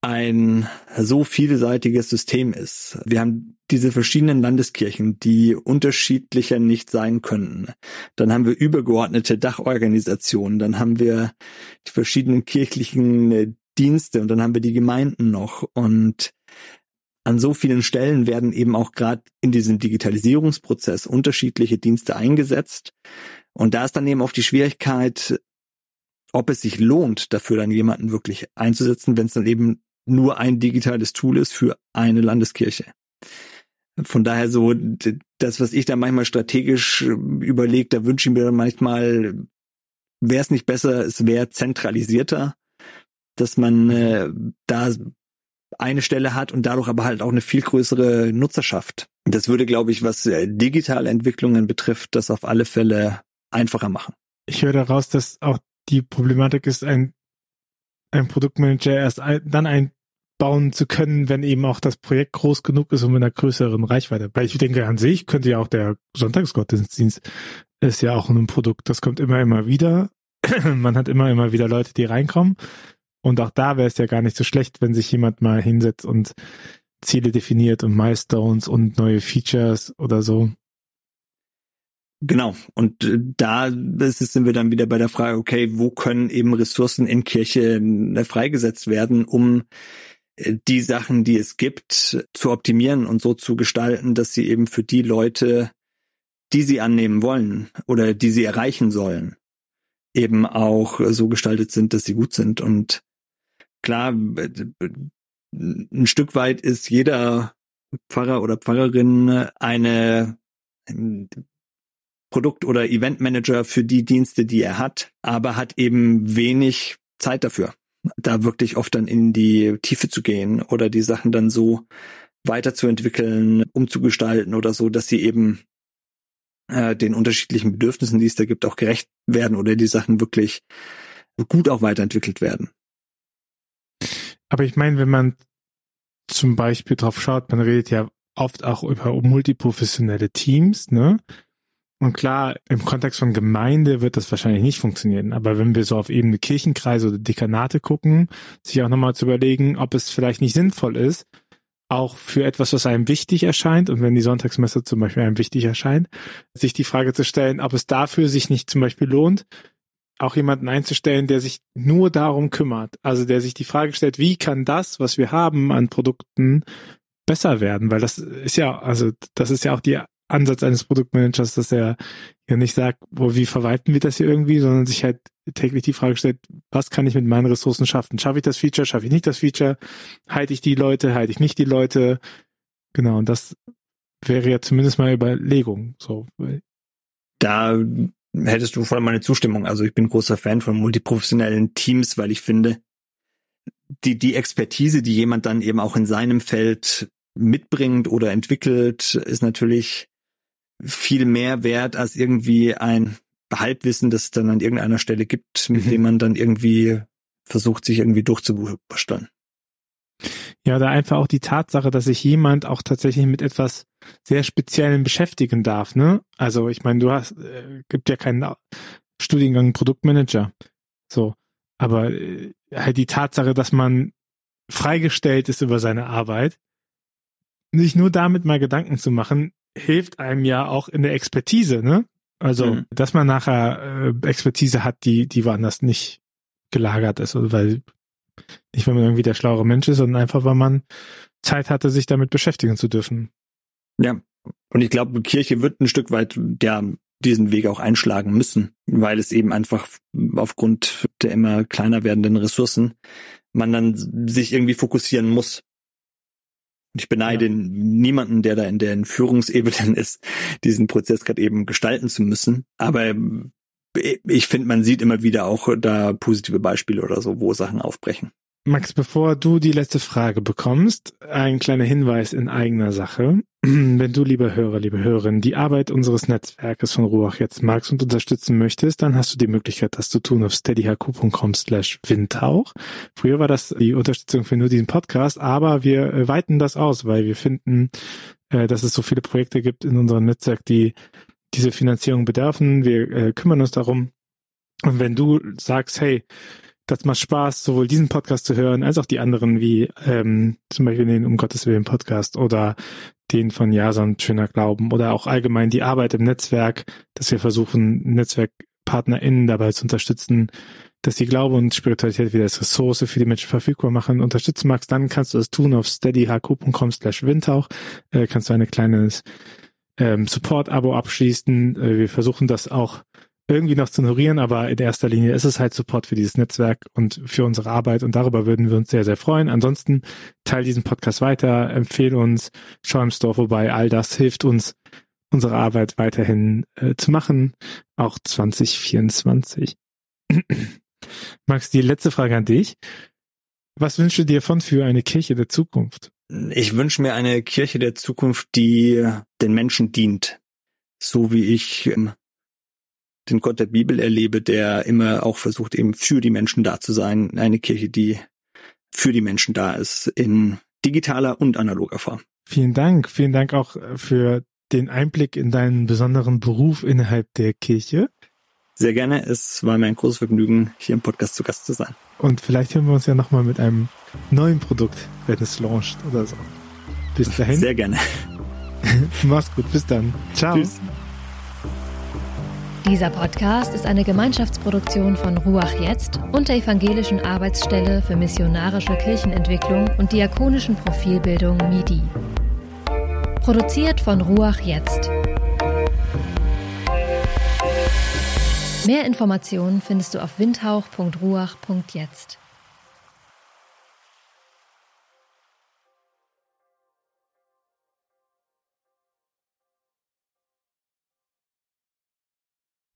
[SPEAKER 1] ein so vielseitiges System ist. Wir haben diese verschiedenen Landeskirchen, die unterschiedlicher nicht sein könnten. Dann haben wir übergeordnete Dachorganisationen, dann haben wir die verschiedenen kirchlichen äh, Dienste und dann haben wir die Gemeinden noch. Und an so vielen Stellen werden eben auch gerade in diesem Digitalisierungsprozess unterschiedliche Dienste eingesetzt. Und da ist dann eben auch die Schwierigkeit, ob es sich lohnt, dafür dann jemanden wirklich einzusetzen, wenn es dann eben nur ein digitales Tool ist für eine Landeskirche. Von daher so, das, was ich da manchmal strategisch überlege, da wünsche ich mir dann manchmal, wäre es nicht besser, es wäre zentralisierter, dass man äh, da eine Stelle hat und dadurch aber halt auch eine viel größere Nutzerschaft. Das würde, glaube ich, was äh, digitale Entwicklungen betrifft, das auf alle Fälle einfacher machen.
[SPEAKER 2] Ich höre daraus, dass auch die Problematik ist, ein, ein Produktmanager erst dann einbauen zu können, wenn eben auch das Projekt groß genug ist und mit einer größeren Reichweite. Weil ich denke, an sich könnte ja auch der Sonntagsgottesdienst ist ja auch ein Produkt, das kommt immer, immer wieder. Man hat immer, immer wieder Leute, die reinkommen. Und auch da wäre es ja gar nicht so schlecht, wenn sich jemand mal hinsetzt und Ziele definiert und Milestones und neue Features oder so.
[SPEAKER 1] Genau. Und äh, da sind wir dann wieder bei der Frage, okay, wo können eben Ressourcen in Kirche äh, freigesetzt werden, um äh, die Sachen, die es gibt, zu optimieren und so zu gestalten, dass sie eben für die Leute, die sie annehmen wollen oder die sie erreichen sollen, eben auch so gestaltet sind, dass sie gut sind. Und klar, ein Stück weit ist jeder Pfarrer oder Pfarrerin eine Produkt- oder Eventmanager für die Dienste, die er hat, aber hat eben wenig Zeit dafür, da wirklich oft dann in die Tiefe zu gehen oder die Sachen dann so weiterzuentwickeln, umzugestalten oder so, dass sie eben äh, den unterschiedlichen Bedürfnissen, die es da gibt, auch gerecht werden oder die Sachen wirklich gut auch weiterentwickelt werden.
[SPEAKER 2] Aber ich meine, wenn man zum Beispiel drauf schaut, man redet ja oft auch über multiprofessionelle Teams, ne? Und klar, im Kontext von Gemeinde wird das wahrscheinlich nicht funktionieren. Aber wenn wir so auf Ebene Kirchenkreise oder Dekanate gucken, sich auch nochmal zu überlegen, ob es vielleicht nicht sinnvoll ist, auch für etwas, was einem wichtig erscheint, und wenn die Sonntagsmesse zum Beispiel einem wichtig erscheint, sich die Frage zu stellen, ob es dafür sich nicht zum Beispiel lohnt, auch jemanden einzustellen, der sich nur darum kümmert. Also der sich die Frage stellt, wie kann das, was wir haben an Produkten, besser werden? Weil das ist ja, also das ist ja auch die Ansatz eines Produktmanagers, dass er ja nicht sagt, wo, wie verwalten wir das hier irgendwie, sondern sich halt täglich die Frage stellt, was kann ich mit meinen Ressourcen schaffen? Schaffe ich das Feature? Schaffe ich nicht das Feature? Halte ich die Leute? Halte ich nicht die Leute? Genau, und das wäre ja zumindest mal Überlegung, so.
[SPEAKER 1] Da hättest du voll meine Zustimmung. Also ich bin großer Fan von multiprofessionellen Teams, weil ich finde, die, die Expertise, die jemand dann eben auch in seinem Feld mitbringt oder entwickelt, ist natürlich viel mehr wert als irgendwie ein Halbwissen, das es dann an irgendeiner Stelle gibt, mit mhm. dem man dann irgendwie versucht, sich irgendwie durchzubasteln.
[SPEAKER 2] Ja, oder einfach auch die Tatsache, dass sich jemand auch tatsächlich mit etwas sehr Speziellen beschäftigen darf, ne? Also ich meine, du hast, äh, gibt ja keinen Studiengang Produktmanager. So. Aber äh, halt die Tatsache, dass man freigestellt ist über seine Arbeit, sich nur damit mal Gedanken zu machen, hilft einem ja auch in der Expertise, ne? Also, mhm. dass man nachher äh, Expertise hat, die, die woanders nicht gelagert ist, also weil nicht, weil man irgendwie der schlauere Mensch ist, sondern einfach, weil man Zeit hatte, sich damit beschäftigen zu dürfen.
[SPEAKER 1] Ja. Und ich glaube, Kirche wird ein Stück weit ja, diesen Weg auch einschlagen müssen, weil es eben einfach aufgrund der immer kleiner werdenden Ressourcen man dann sich irgendwie fokussieren muss. Ich beneide ja. niemanden, der da in der Führungsebene ist, diesen Prozess gerade eben gestalten zu müssen. Aber ich finde, man sieht immer wieder auch da positive Beispiele oder so, wo Sachen aufbrechen.
[SPEAKER 2] Max, bevor du die letzte Frage bekommst, ein kleiner Hinweis in eigener Sache. Wenn du, lieber Hörer, liebe Hörerin, die Arbeit unseres Netzwerkes von Ruach jetzt magst und unterstützen möchtest, dann hast du die Möglichkeit, das zu tun auf steadyhq.com slash windhauch. Früher war das die Unterstützung für nur diesen Podcast, aber wir äh, weiten das aus, weil wir finden, äh, dass es so viele Projekte gibt in unserem Netzwerk, die diese Finanzierung bedürfen. Wir äh, kümmern uns darum. Und wenn du sagst, hey, das macht Spaß, sowohl diesen Podcast zu hören, als auch die anderen, wie ähm, zum Beispiel den Um Gottes Willen Podcast oder den von Jason Schöner Glauben oder auch allgemein die Arbeit im Netzwerk, dass wir versuchen, NetzwerkpartnerInnen dabei zu unterstützen, dass die Glaube und Spiritualität wieder als Ressource für die Menschen verfügbar machen, unterstützen magst, dann kannst du das tun auf steadyhq.com slash windhauch, äh, kannst du eine kleines ähm, Support-Abo abschließen. Äh, wir versuchen das auch irgendwie noch zu ignorieren, aber in erster Linie ist es halt Support für dieses Netzwerk und für unsere Arbeit und darüber würden wir uns sehr, sehr freuen. Ansonsten teil diesen Podcast weiter, empfehle uns, schau im Store vorbei, all das hilft uns, unsere Arbeit weiterhin äh, zu machen, auch 2024. Max, die letzte Frage an dich. Was wünschst du dir von für eine Kirche der Zukunft?
[SPEAKER 1] Ich wünsche mir eine Kirche der Zukunft, die den Menschen dient. So wie ich ähm, den Gott der Bibel erlebe, der immer auch versucht, eben für die Menschen da zu sein. Eine Kirche, die für die Menschen da ist, in digitaler und analoger Form.
[SPEAKER 2] Vielen Dank. Vielen Dank auch äh, für den Einblick in deinen besonderen Beruf innerhalb der Kirche.
[SPEAKER 1] Sehr gerne. Es war mir ein großes Vergnügen, hier im Podcast zu Gast zu sein.
[SPEAKER 2] Und vielleicht hören wir uns ja nochmal mit einem neuen Produkt, wenn es launcht oder so. Bis dahin.
[SPEAKER 1] Sehr gerne.
[SPEAKER 2] Mach's gut. Bis dann. Ciao. Tschüss.
[SPEAKER 3] Dieser Podcast ist eine Gemeinschaftsproduktion von Ruach Jetzt und der Evangelischen Arbeitsstelle für missionarische Kirchenentwicklung und diakonischen Profilbildung MIDI. Produziert von Ruach Jetzt. Mehr Informationen findest du auf windhauch.ruach.jetzt.